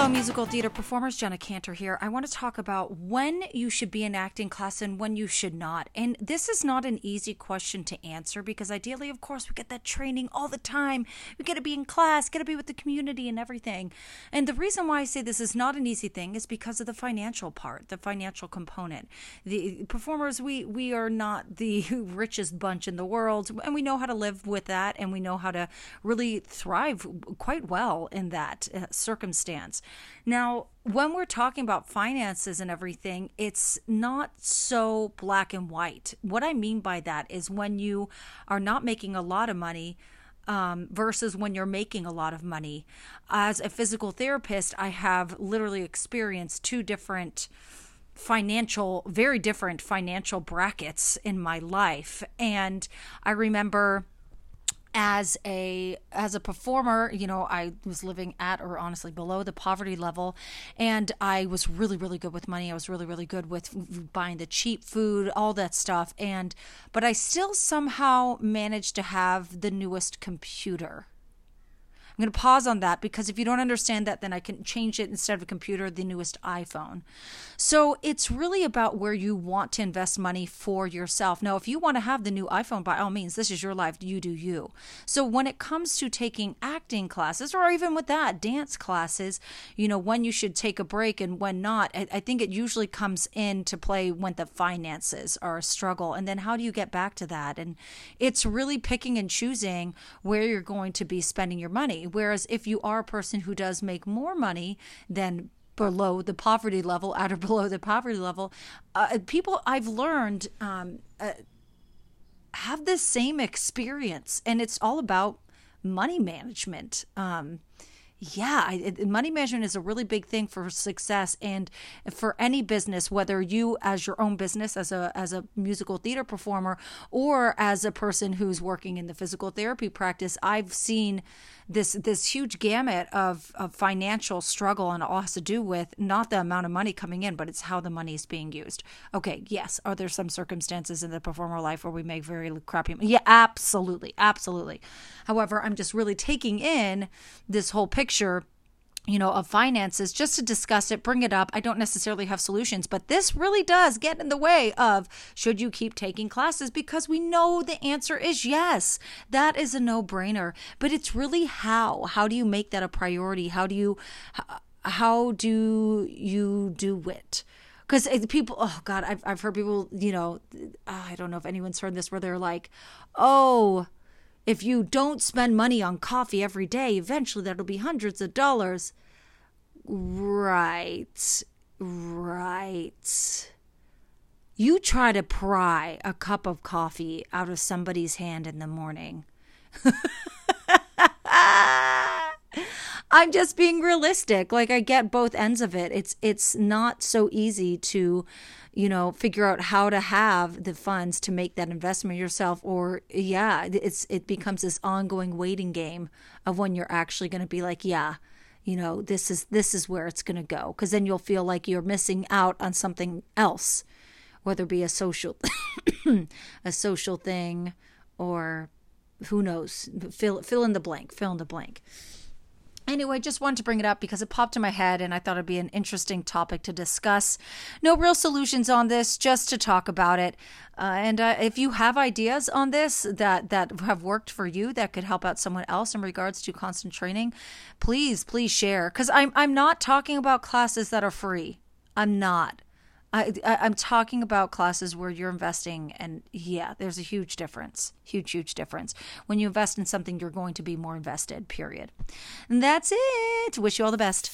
Hello, musical theater performers. Jenna Cantor here. I want to talk about when you should be in acting class and when you should not. And this is not an easy question to answer because ideally, of course, we get that training all the time. We get to be in class, get to be with the community and everything. And the reason why I say this is not an easy thing is because of the financial part, the financial component. The performers, we we are not the richest bunch in the world, and we know how to live with that, and we know how to really thrive quite well in that uh, circumstance. Now, when we're talking about finances and everything, it's not so black and white. What I mean by that is when you are not making a lot of money, um, versus when you're making a lot of money. As a physical therapist, I have literally experienced two different financial, very different financial brackets in my life. And I remember as a as a performer you know i was living at or honestly below the poverty level and i was really really good with money. I was really really good with buying the cheap food all that stuff. And but i still somehow managed to have the newest computer I'm going to pause on that because if you don't understand that, then I can change it instead of a computer, the newest iPhone. So it's really about where you want to invest money for yourself. Now, if you want to have the new iPhone, by all means, this is your life. You do you. So when it comes to taking acting classes, or even with that, dance classes, you know, when you should take a break and when not, I, I think it usually comes into play when the finances are a struggle. And then how do you get back to that? And it's really picking and choosing where you're going to be spending your money Whereas if you are a person who does make more money than below the poverty level, at or below the poverty level, uh, people I've learned um, uh, have the same experience, and it's all about money management. Um, yeah, it, money management is a really big thing for success and for any business, whether you as your own business as a as a musical theater performer or as a person who's working in the physical therapy practice. I've seen this this huge gamut of, of financial struggle and all has to do with not the amount of money coming in, but it's how the money is being used. Okay, yes, are there some circumstances in the performer life where we make very crappy? Yeah, absolutely, absolutely. However, I'm just really taking in this whole picture you know, of finances just to discuss it, bring it up. I don't necessarily have solutions, but this really does get in the way of should you keep taking classes because we know the answer is yes. That is a no-brainer, but it's really how. How do you make that a priority? How do you how do you do it? because people oh god I've, I've heard people you know i don't know if anyone's heard this where they're like oh if you don't spend money on coffee every day, eventually that'll be hundreds of dollars. Right. Right. You try to pry a cup of coffee out of somebody's hand in the morning. I'm just being realistic. Like I get both ends of it. It's it's not so easy to you know figure out how to have the funds to make that investment yourself or yeah it's it becomes this ongoing waiting game of when you're actually going to be like yeah you know this is this is where it's going to go because then you'll feel like you're missing out on something else whether it be a social a social thing or who knows fill fill in the blank fill in the blank Anyway, just wanted to bring it up because it popped in my head and I thought it'd be an interesting topic to discuss. No real solutions on this, just to talk about it. Uh, and uh, if you have ideas on this that that have worked for you that could help out someone else in regards to constant training, please please share because I'm I'm not talking about classes that are free. I'm not. I, I am talking about classes where you're investing, and yeah, there's a huge difference, huge huge difference. When you invest in something, you're going to be more invested. Period. And that's it. Wish you all the best.